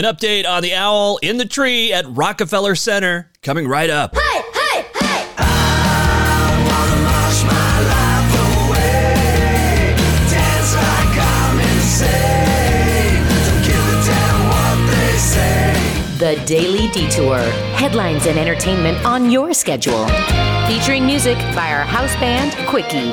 An update on the owl in the tree at Rockefeller Center coming right up. Hey, hey, hey! I wanna march my life away. Dance like I'm insane. To kill the doubt what they say. The Daily Detour. Headlines and entertainment on your schedule. Featuring music by our house band, Quickie.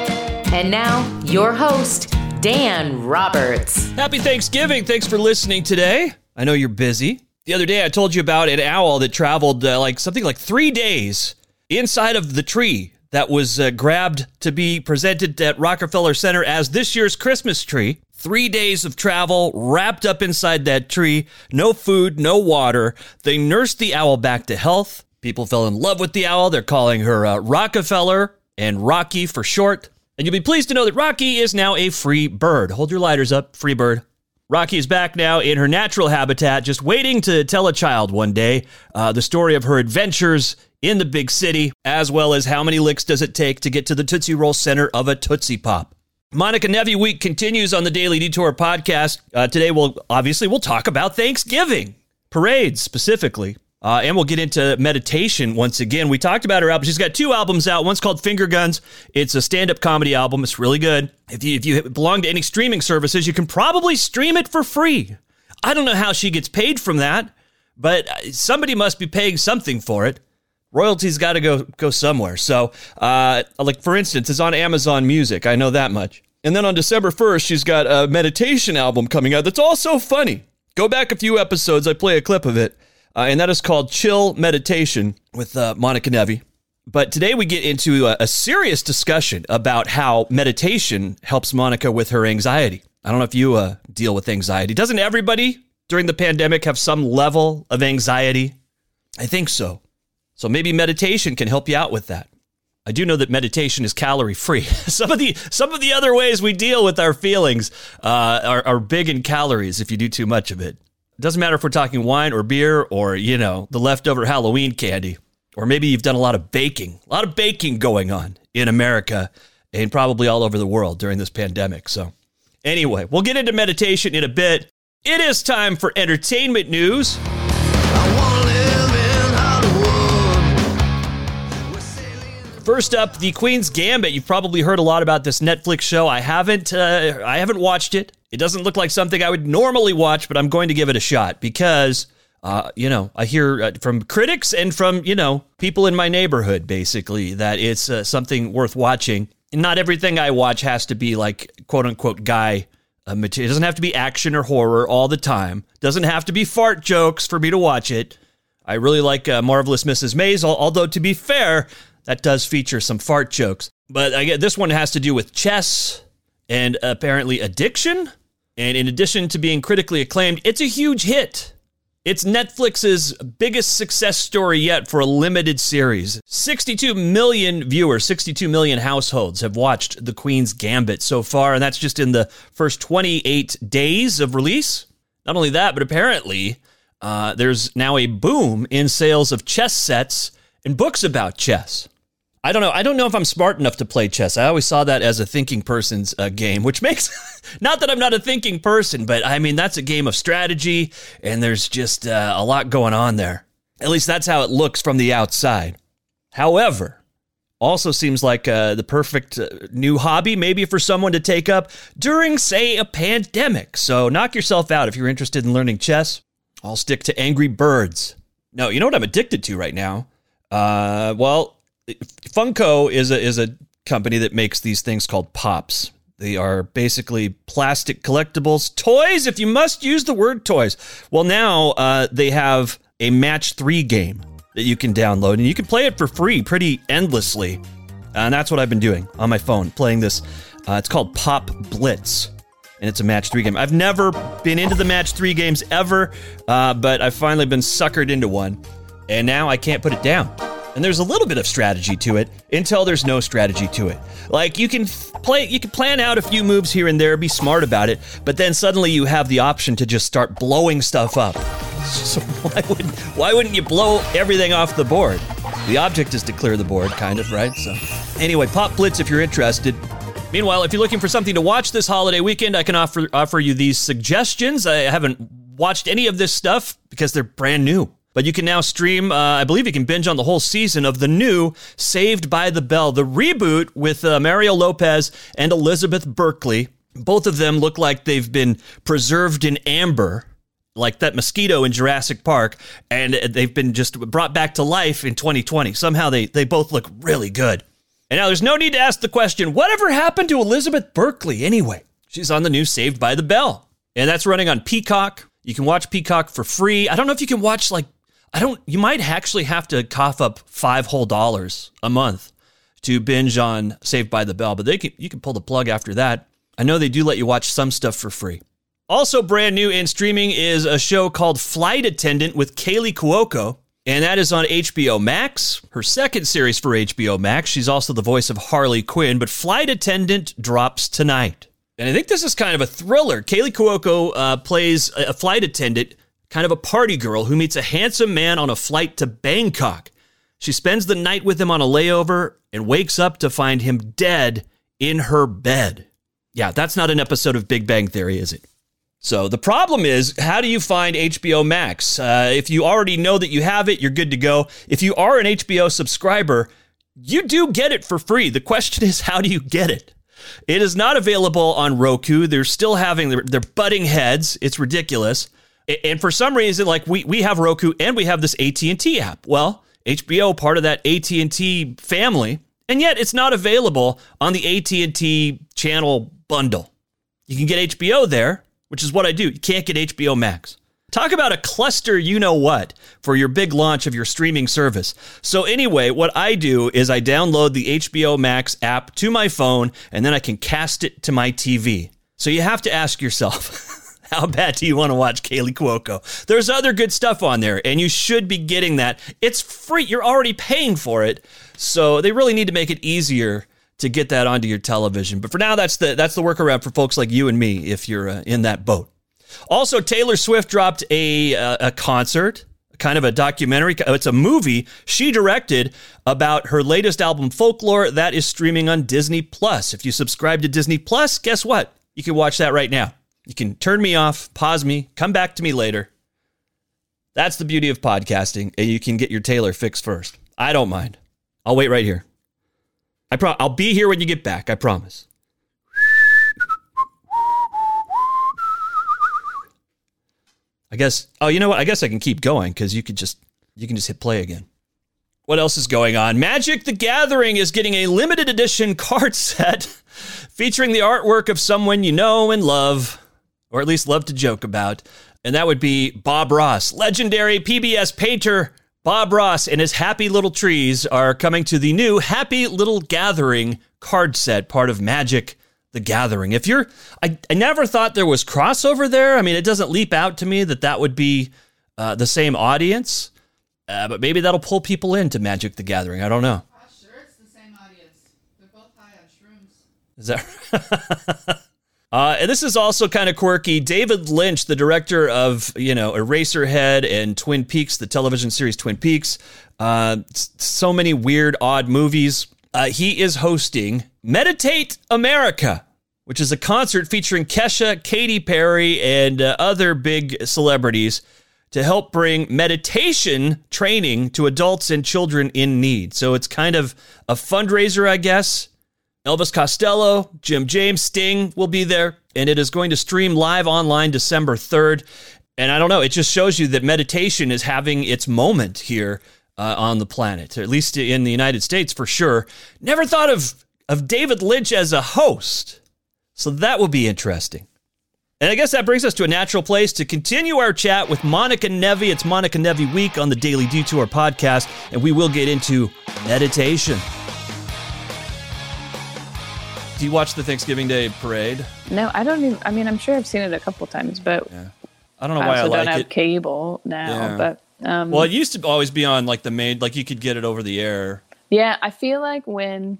And now, your host, Dan Roberts. Happy Thanksgiving. Thanks for listening today. I know you're busy. The other day, I told you about an owl that traveled uh, like something like three days inside of the tree that was uh, grabbed to be presented at Rockefeller Center as this year's Christmas tree. Three days of travel wrapped up inside that tree, no food, no water. They nursed the owl back to health. People fell in love with the owl. They're calling her uh, Rockefeller and Rocky for short. And you'll be pleased to know that Rocky is now a free bird. Hold your lighters up, free bird. Rocky is back now in her natural habitat, just waiting to tell a child one day uh, the story of her adventures in the big city, as well as how many licks does it take to get to the Tootsie Roll center of a Tootsie Pop. Monica Nevi Week continues on the Daily Detour podcast. Uh, today, we'll obviously we'll talk about Thanksgiving parades specifically, uh, and we'll get into meditation once again. We talked about her album; she's got two albums out. One's called Finger Guns. It's a stand-up comedy album. It's really good. If you if you belong to any streaming services, you can probably stream it for free. I don't know how she gets paid from that, but somebody must be paying something for it royalties got to go go somewhere. So, uh, like for instance, it's on Amazon Music. I know that much. And then on December first, she's got a meditation album coming out that's also funny. Go back a few episodes. I play a clip of it, uh, and that is called "Chill Meditation" with uh, Monica Nevi. But today we get into a, a serious discussion about how meditation helps Monica with her anxiety. I don't know if you uh, deal with anxiety. Doesn't everybody during the pandemic have some level of anxiety? I think so. So maybe meditation can help you out with that. I do know that meditation is calorie free. some of the some of the other ways we deal with our feelings uh, are, are big in calories if you do too much of it. Doesn't matter if we're talking wine or beer or you know the leftover Halloween candy, or maybe you've done a lot of baking, a lot of baking going on in America and probably all over the world during this pandemic. So anyway, we'll get into meditation in a bit. It is time for entertainment news. First up, The Queen's Gambit. You've probably heard a lot about this Netflix show. I haven't. Uh, I haven't watched it. It doesn't look like something I would normally watch, but I'm going to give it a shot because, uh, you know, I hear uh, from critics and from you know people in my neighborhood basically that it's uh, something worth watching. And Not everything I watch has to be like quote unquote guy uh, material. It doesn't have to be action or horror all the time. Doesn't have to be fart jokes for me to watch it. I really like uh, Marvelous Mrs. Maisel, although to be fair, that does feature some fart jokes. But I get this one has to do with chess and apparently addiction. And in addition to being critically acclaimed, it's a huge hit. It's Netflix's biggest success story yet for a limited series. 62 million viewers, 62 million households have watched The Queen's Gambit so far, and that's just in the first 28 days of release. Not only that, but apparently uh, there's now a boom in sales of chess sets and books about chess. I don't know. I don't know if I'm smart enough to play chess. I always saw that as a thinking person's uh, game, which makes not that I'm not a thinking person, but I mean that's a game of strategy, and there's just uh, a lot going on there. At least that's how it looks from the outside. However, also seems like uh, the perfect uh, new hobby, maybe for someone to take up during, say, a pandemic. So knock yourself out if you're interested in learning chess. I'll stick to Angry Birds. No, you know what I'm addicted to right now? Uh, well, Funko is a is a company that makes these things called pops. They are basically plastic collectibles, toys. If you must use the word toys, well, now uh, they have a match three game that you can download, and you can play it for free, pretty endlessly. And that's what I've been doing on my phone, playing this. Uh, it's called Pop Blitz, and it's a match three game. I've never been into the match three games ever, uh, but I've finally been suckered into one, and now I can't put it down and there's a little bit of strategy to it until there's no strategy to it. Like you can play, you can plan out a few moves here and there, be smart about it, but then suddenly you have the option to just start blowing stuff up. So why wouldn't why wouldn't you blow everything off the board? The object is to clear the board, kind of, right? So anyway, pop blitz if you're interested. Meanwhile, if you're looking for something to watch this holiday weekend, I can offer offer you these suggestions. I haven't watched any of this stuff because they're brand new. But you can now stream, uh, I believe you can binge on the whole season of the new Saved by the Bell, the reboot with uh, Mario Lopez and Elizabeth Berkley. Both of them look like they've been preserved in amber, like that mosquito in Jurassic Park, and they've been just brought back to life in 2020. Somehow they, they both look really good. And now there's no need to ask the question whatever happened to Elizabeth Berkley anyway? She's on the new Saved by the Bell, and that's running on Peacock. You can watch Peacock for free. I don't know if you can watch like I don't. You might actually have to cough up five whole dollars a month to binge on Saved by the Bell, but they can, you can pull the plug after that. I know they do let you watch some stuff for free. Also, brand new in streaming is a show called Flight Attendant with Kaley Cuoco, and that is on HBO Max. Her second series for HBO Max. She's also the voice of Harley Quinn, but Flight Attendant drops tonight. And I think this is kind of a thriller. Kaley Cuoco uh, plays a flight attendant kind of a party girl who meets a handsome man on a flight to Bangkok. She spends the night with him on a layover and wakes up to find him dead in her bed. Yeah, that's not an episode of Big Bang Theory, is it? So the problem is, how do you find HBO Max? Uh, if you already know that you have it, you're good to go. If you are an HBO subscriber, you do get it for free. The question is, how do you get it? It is not available on Roku. They're still having their, their butting heads. It's ridiculous. And for some reason, like we we have Roku and we have this AT and T app. Well, HBO part of that AT and T family, and yet it's not available on the AT and T channel bundle. You can get HBO there, which is what I do. You can't get HBO Max. Talk about a cluster, you know what, for your big launch of your streaming service. So, anyway, what I do is I download the HBO Max app to my phone and then I can cast it to my TV. So, you have to ask yourself. How bad do you want to watch Kaley Cuoco? There's other good stuff on there, and you should be getting that. It's free. You're already paying for it. So they really need to make it easier to get that onto your television. But for now, that's the that's the workaround for folks like you and me if you're uh, in that boat. Also, Taylor Swift dropped a uh, a concert, kind of a documentary. It's a movie she directed about her latest album, Folklore. That is streaming on Disney Plus. If you subscribe to Disney Plus, guess what? You can watch that right now. You can turn me off, pause me, come back to me later. That's the beauty of podcasting, and you can get your Taylor fixed first. I don't mind. I'll wait right here. I pro- I'll be here when you get back. I promise. I guess. Oh, you know what? I guess I can keep going because you could just you can just hit play again. What else is going on? Magic the Gathering is getting a limited edition card set featuring the artwork of someone you know and love or at least love to joke about, and that would be Bob Ross. Legendary PBS painter Bob Ross and his Happy Little Trees are coming to the new Happy Little Gathering card set, part of Magic the Gathering. If you're, I, I never thought there was crossover there. I mean, it doesn't leap out to me that that would be uh, the same audience, uh, but maybe that'll pull people into Magic the Gathering. I don't know. sure it's the same audience. They're both high on shrooms. Is that? Uh, and this is also kind of quirky. David Lynch, the director of you know Eraserhead and Twin Peaks, the television series Twin Peaks, uh, so many weird, odd movies. Uh, he is hosting Meditate America, which is a concert featuring Kesha, Katy Perry, and uh, other big celebrities to help bring meditation training to adults and children in need. So it's kind of a fundraiser, I guess Elvis Costello, Jim James, Sting will be there, and it is going to stream live online December 3rd. And I don't know, it just shows you that meditation is having its moment here uh, on the planet, at least in the United States for sure. Never thought of, of David Lynch as a host. So that will be interesting. And I guess that brings us to a natural place to continue our chat with Monica Nevi. It's Monica Nevi Week on the Daily Detour podcast, and we will get into meditation. Do you watch the Thanksgiving Day parade? No, I don't even. I mean, I'm sure I've seen it a couple times, but yeah. I don't know why I, also I like don't have it. cable now. Yeah. But um, well, it used to always be on like the main, like you could get it over the air. yeah, I feel like when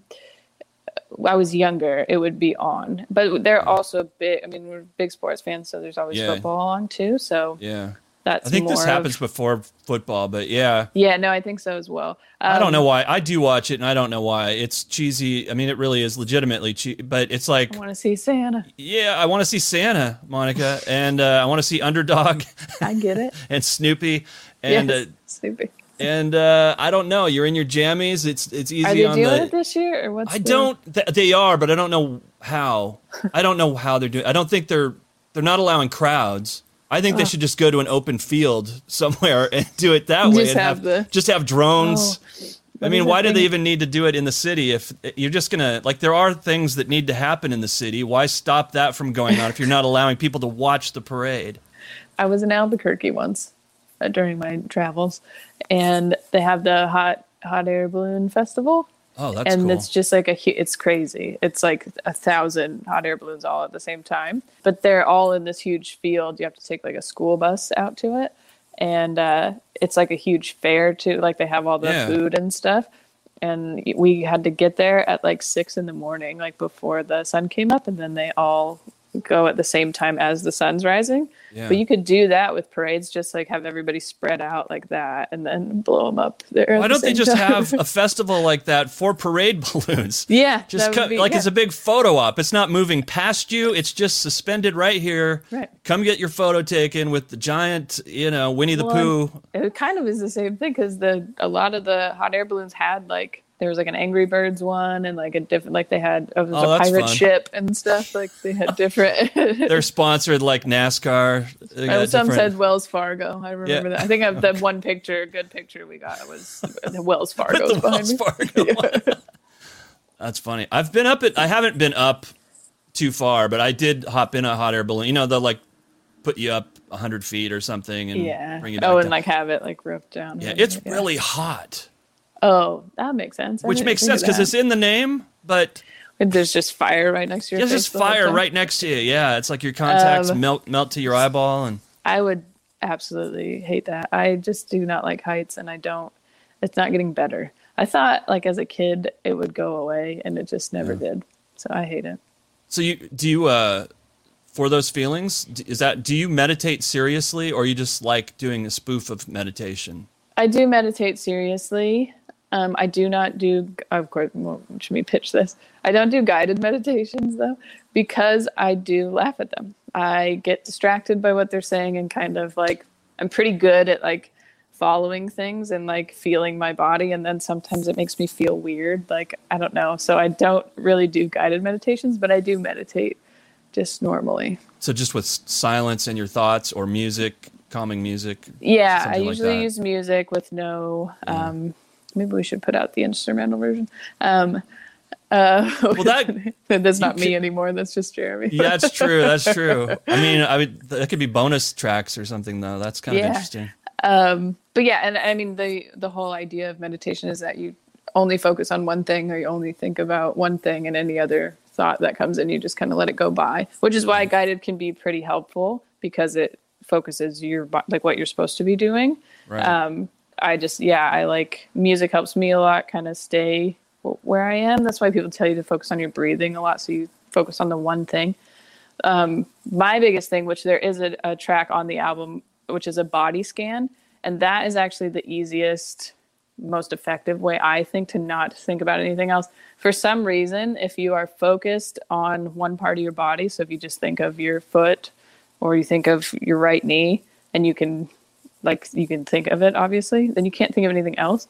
I was younger, it would be on. But they're also big. I mean, we're big sports fans, so there's always Yeah. football on too. So Yeah. That's I think this of- happens before football, but yeah. Yeah, no, I think so as well. I don't Um, know why. I do watch it, and I don't know why. It's cheesy. I mean, it really is legitimately cheesy, but it's like, I want to see Santa. yeah, I want to see Santa, Monica, and uh, I want to see Underdog I get it. and Snoopy, and yes, uh, Snoopy. and uh, I don't know. You're in your jammies. It's it's easy Are they on doing the. it this year, or what's? I the- don't. Th- they are, but I don't know how. I don't know how they're doing. I don't think they're they're not allowing crowds. I think they should just go to an open field somewhere and do it that way. Just and have the- just have drones. Oh, I mean, why do they even need to do it in the city if you're just gonna like? There are things that need to happen in the city. Why stop that from going on if you're not allowing people to watch the parade? I was in Albuquerque once uh, during my travels, and they have the hot hot air balloon festival, Oh, that's and cool. it's just like a it's crazy. It's like a thousand hot air balloons all at the same time, but they're all in this huge field. You have to take like a school bus out to it, and uh, it's like a huge fair too. Like they have all the Yeah. food and stuff. And we had to get there at like six in the morning, like before the sun came up, and then they all go at the same time as the sun's rising. Yeah. But you could do that with parades, just like have everybody spread out like that, and then blow them up there. Why the don't they just time. have a festival like that for parade balloons? Yeah, just cut, be- like yeah. it's a big photo op. It's not moving past you. It's just suspended right here. Right. Come get your photo taken with the giant, you know, Winnie the Well, Pooh. It kind of is the same thing because the a lot of the hot air balloons had like there was like an Angry Birds one and like a different like they had it was Oh, a pirate fun. ship and stuff like they had different. They're sponsored like NASCAR. They Oh, some different- said Wells Fargo. I remember Yeah. that. I think of the one picture, good picture we got was the Wells Fargo the behind Wells me. Fargo one. That's funny. I've been up it. I haven't been up too far, but I did hop in a hot air balloon. You know, they'll like put you up hundred feet or something and Yeah. bring you oh, back Oh, and down. like have it like roped down. yeah, it's really hot, Oh, that makes sense. I which makes sense because it's in the name, but And there's just fire right next to your there's just fire right next to you. Yeah, it's like your contacts Um, melt melt to your eyeball, and I would absolutely hate that. I just do not like heights and I don't it's not getting better. I thought like as a kid it would go away and it just never did. So I hate it. so you do you uh for those feelings is that do you meditate seriously or you just like doing a spoof of meditation? I do meditate seriously. Um, I do not do, of course, well, should we pitch this? I don't do guided meditations though, because I do laugh at them. I get distracted by what they're saying and kind of like, I'm pretty good at like following things and like feeling my body. And then sometimes it makes me feel weird. Like, I don't know. So I don't really do guided meditations, but I do meditate just normally. So just with silence and your thoughts or music, calming music. Yeah, I something like usually use music with no. Um, maybe we should put out the instrumental version. Um, uh, Well, that that's not me anymore. That's just Jeremy. yeah, that's true. That's true. I mean, I would that could be bonus tracks or something though. That's kind of Yeah. interesting. but yeah, and I mean the the whole idea of meditation is that you only focus on one thing or you only think about one thing and any other thought that comes in you just kind of let it go by which is why guided can be pretty helpful because it focuses your like what you're supposed to be doing Right. um i just yeah i like music helps me a lot kind of stay where i am. That's why people tell you to focus on your breathing a lot so you focus on the one thing. Um my biggest thing which there is a, a track on the album which is a body scan and that is actually the easiest most effective way i think to not think about anything else. For some reason if you are focused on one part of your body so if you just think of your foot or you think of your right knee and you can like you can think of it obviously then you can't think of anything else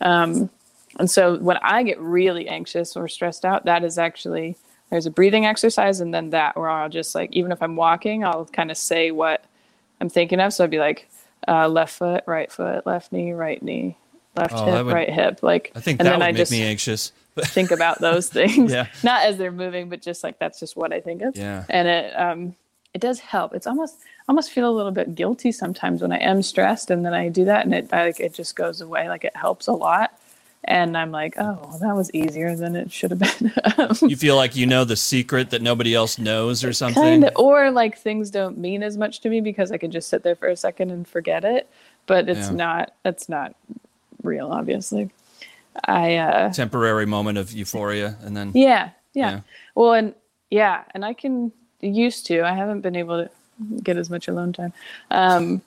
um, and so when i get really anxious or stressed out that is actually there's a breathing exercise and then that where i'll just like even if i'm walking i'll kind of say what i'm thinking of so i'd be like uh, left foot right foot left knee right knee left Oh, hip would- right hip like I think and that then would i make just me anxious. Think about those things Yeah. not as they're moving but just like that's just what i think of Yeah. and it um it does help it's almost I almost feel a little bit guilty sometimes when i am stressed and then i do that and it like it just goes away like it helps a lot and i'm like oh well, that was easier than it should have been you feel like you know the secret that nobody else knows or something. kind of or like things don't mean as much to me because i can just sit there for a second and forget it but it's Yeah. not it's not real obviously i uh Temporary moment of euphoria, and then Yeah, yeah. Yeah. Well, and yeah, and I can used to. I haven't been able to get as much alone time. Um,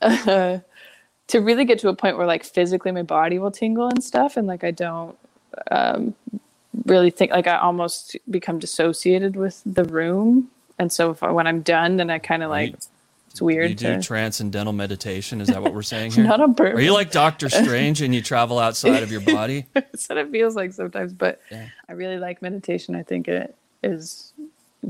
to really get to a point where like physically my body will tingle and stuff and like i don't um, really think like i almost become dissociated with the room and so if I, when i'm done then i kind of like You- it's weird You do to transcendental meditation. Is that what we're saying here? not on purpose Are you like Doctor Strange and you travel outside of your body? that's what it feels like sometimes but Yeah. i really like meditation i think it is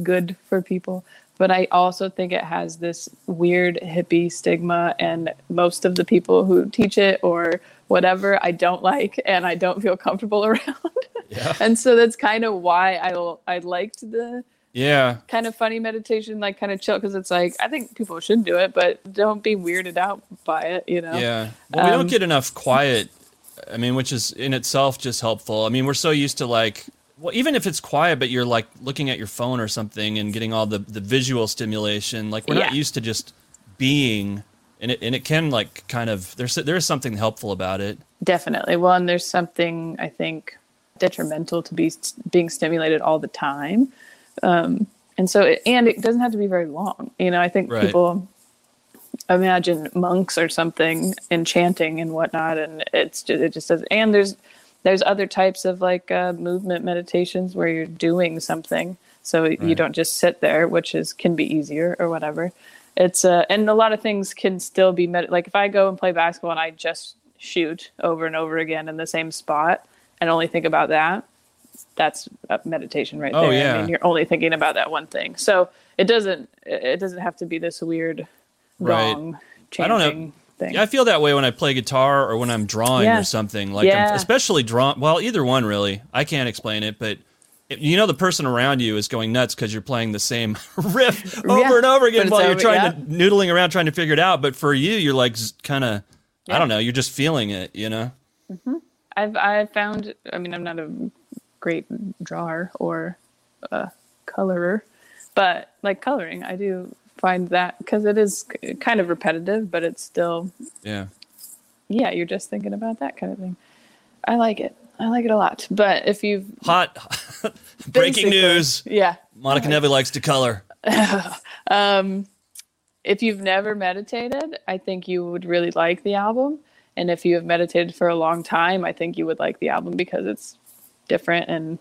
good for people but i also think it has this weird hippie stigma and most of the people who teach it or whatever i don't like and i don't feel comfortable around Yeah. and so that's kind of why i i liked the Yeah. kind of funny meditation like kind of chill because it's like i think people should do it but don't be weirded out by it you know Yeah. Well, we Um, don't get enough quiet. I mean, which is in itself just helpful. I mean, we're so used to like, well, even if it's quiet, but you're like looking at your phone or something and getting all the, the visual stimulation, like we're not used to just being, and it, and it can like kind of, there's, there is something helpful about it. Definitely. Well, and there's something I think detrimental to be being stimulated all the time, um, and so it, and it doesn't have to be very long. You know, I think Right. people imagine monks or something enchanting and whatnot, and it's just, it just does. And there's there's other types of like uh, movement meditations where you're doing something, so you don't just sit there, which is can be easier or whatever. It's uh, and a lot of things can still be med- like if I go and play basketball and I just shoot over and over again in the same spot and only think about that, that's a meditation right Oh, there. yeah. I mean, you're only thinking about that one thing. So it doesn't it doesn't have to be this weird Right. gong I don't know. Chanting thing. Yeah, I feel that way when I play guitar or when I'm drawing Yeah. or something. Like, Yeah. I'm, especially draw. Well, either one really. I can't explain it, but you know, the person around you is going nuts because you're playing the same riff over Yeah. and over again while you're over- trying yeah. to noodling around trying to figure it out. But for you, you're like kind of, I don't know, you're just feeling it. You know? Mm-hmm. I've I found. I mean, I'm not a great drawer or a colorer, but like coloring, I do find that because it is kind of repetitive, but it's still Yeah. yeah, you're just thinking about that kind of thing. I like it. I like it a lot. But if you've Hot breaking news. yeah, Monica Nevi likes to color. Um, if you've never meditated, I think you would really like the album. And if you have meditated for a long time, I think you would like the album because it's different and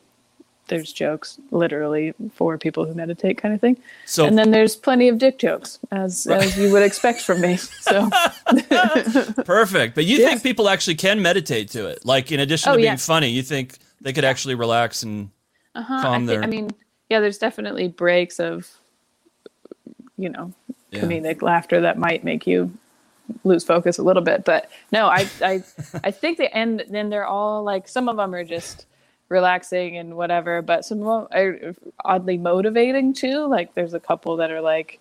there's jokes literally for people who meditate kind of thing. So and then there's plenty of dick jokes as as you would expect from me. So perfect. But you think people actually can meditate to it? Like, in addition Oh, to being funny, you think they could actually relax and uh-huh, calm I, their. I mean, yeah, there's definitely breaks of you know, Yeah. comedic laughter that might make you lose focus a little bit. But no, I I I think they and then they're all like some of them are just relaxing and whatever, but some are oddly motivating too. Like there's a couple that are like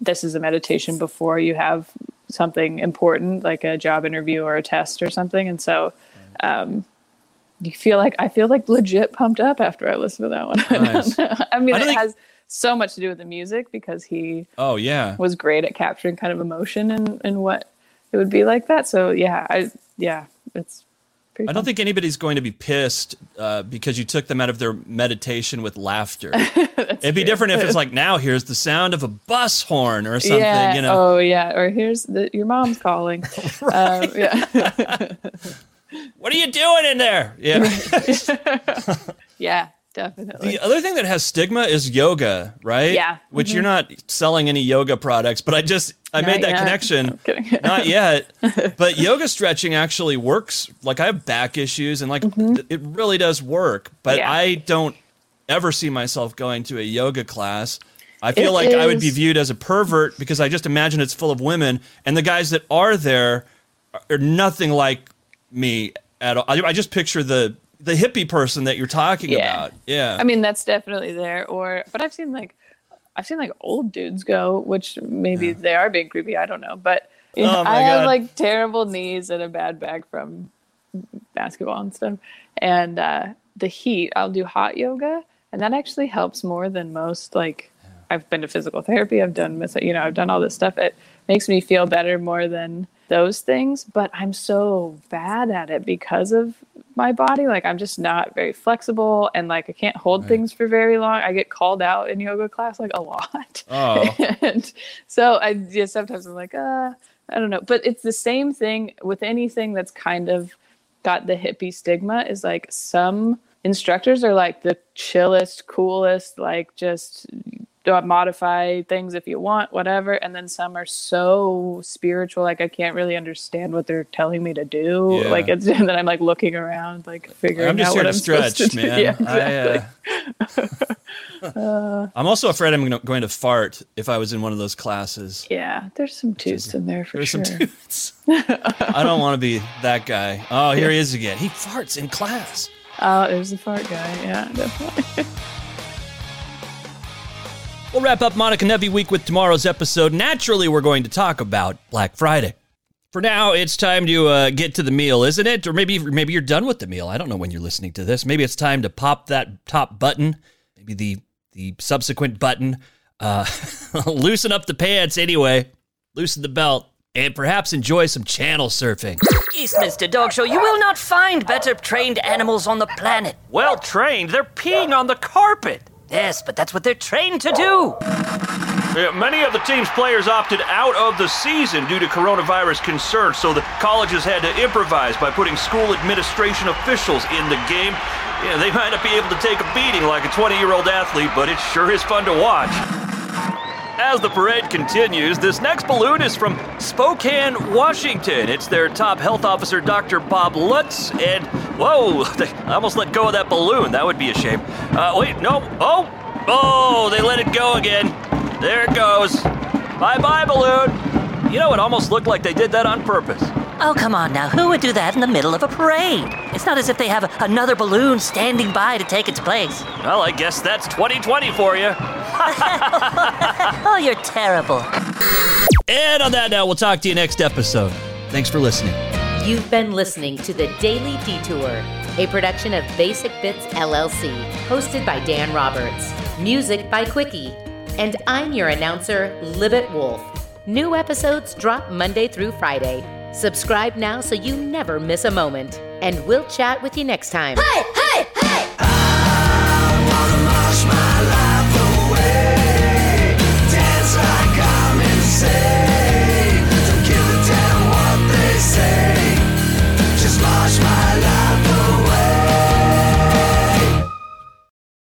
this is a meditation before you have something important like a job interview or a test or something and so um you feel like I feel like legit pumped up after I listen to that one. Nice. I mean, I it think- has so much to do with the music because he oh yeah. was great at capturing kind of emotion and and what it would be like that. So yeah, I yeah, it's. Pretty I don't think anybody's going to be pissed uh, because you took them out of their meditation with laughter. It'd be different if it's like, now here's the sound of a bus horn or something, yeah. you know. Oh yeah. Or here's the your mom's calling. um, yeah. What are you doing in there? Yeah. yeah. Definitely. the other thing that has stigma is yoga, right? Yeah. Mm-hmm. Which you're not selling any yoga products, but I just I Not made that yet. connection. I'm kidding. Not yet. But yoga stretching actually works. Like I have back issues and like th- it really does work. But Mm-hmm. Yeah. I don't ever see myself going to a yoga class. I feel It like I would be viewed as a pervert because I just imagine it's full of women and the guys that are there are nothing like me at all. I, I just picture the the hippie person that you're talking Yeah. about. Yeah. I mean, that's definitely there. Or, but I've seen like, I've seen like old dudes go, which maybe they are being creepy. I don't know, but you know, Oh my I have like terrible knees and a bad back from basketball and stuff. And uh, the heat, I'll do hot yoga, and that actually helps more than most. Like, I've been to physical therapy. I've done, you know, I've done all this stuff. It makes me feel better more than those things. But I'm so bad at it because of my body. Like, I'm just not very flexible, and like I can't hold things for very long. I get called out in yoga class like a lot. Oh. and so I yeah, sometimes I'm like, uh, I don't know, but it's the same thing with anything that's kind of got the hippie stigma. Is like some instructors are like the chillest, coolest, like just modify things if you want, whatever. And then some are so spiritual, like I can't really understand what they're telling me to do. Yeah. Like it's and then I'm like looking around, like figuring I'm just out here what to I'm supposed stretch, to do. man. Yeah, I, exactly. uh, I'm also afraid I'm gonna- going to fart if I was in one of those classes. yeah, there's some toots in there for There's sure. some toots. I don't want to be that guy. Oh, here he is again. He farts in class. Oh, there's the fart guy. Yeah, definitely. We'll wrap up Monica Nevi week with tomorrow's episode. Naturally, we're going to talk about Black Friday. For now, it's time to uh, get to the meal, isn't it? Or maybe maybe you're done with the meal. I don't know when you're listening to this. Maybe it's time to pop that top button. Maybe the the subsequent button. Uh, loosen up the pants anyway. Loosen the belt. And perhaps enjoy some channel surfing. Westminster Dog Show, you will not find better trained animals on the planet. Well trained. They're peeing on the carpet. Yes, but that's what they're trained to do. Yeah, many of the team's players opted out of the season due to coronavirus concerns, so the colleges had to improvise by putting school administration officials in the game. Yeah, they might not be able to take a beating like a 20 year old athlete, but it sure is fun to watch. As the parade continues, this next balloon is from Spokane, Washington. It's their top health officer, Dr. Bob Lutz, and whoa, I almost let go of that balloon. That would be a shame. Uh, wait, no. Oh, oh, they let it go again. There it goes. Bye bye, balloon. You know, it almost looked like they did that on purpose. Oh, come on now. Who would do that in the middle of a parade? It's not as if they have another balloon standing by to take its place. Well, I guess that's 2020 for you. Oh, you're terrible. And on that note, we'll talk to you next episode. Thanks for listening. You've been listening to The Daily Detour, a production of Basic Bits LLC, hosted by Dan Roberts. Music by Quickie. And I'm your announcer, Libet Wolf. New episodes drop Monday through Friday. Subscribe now so you never miss a moment. And we'll chat with you next time.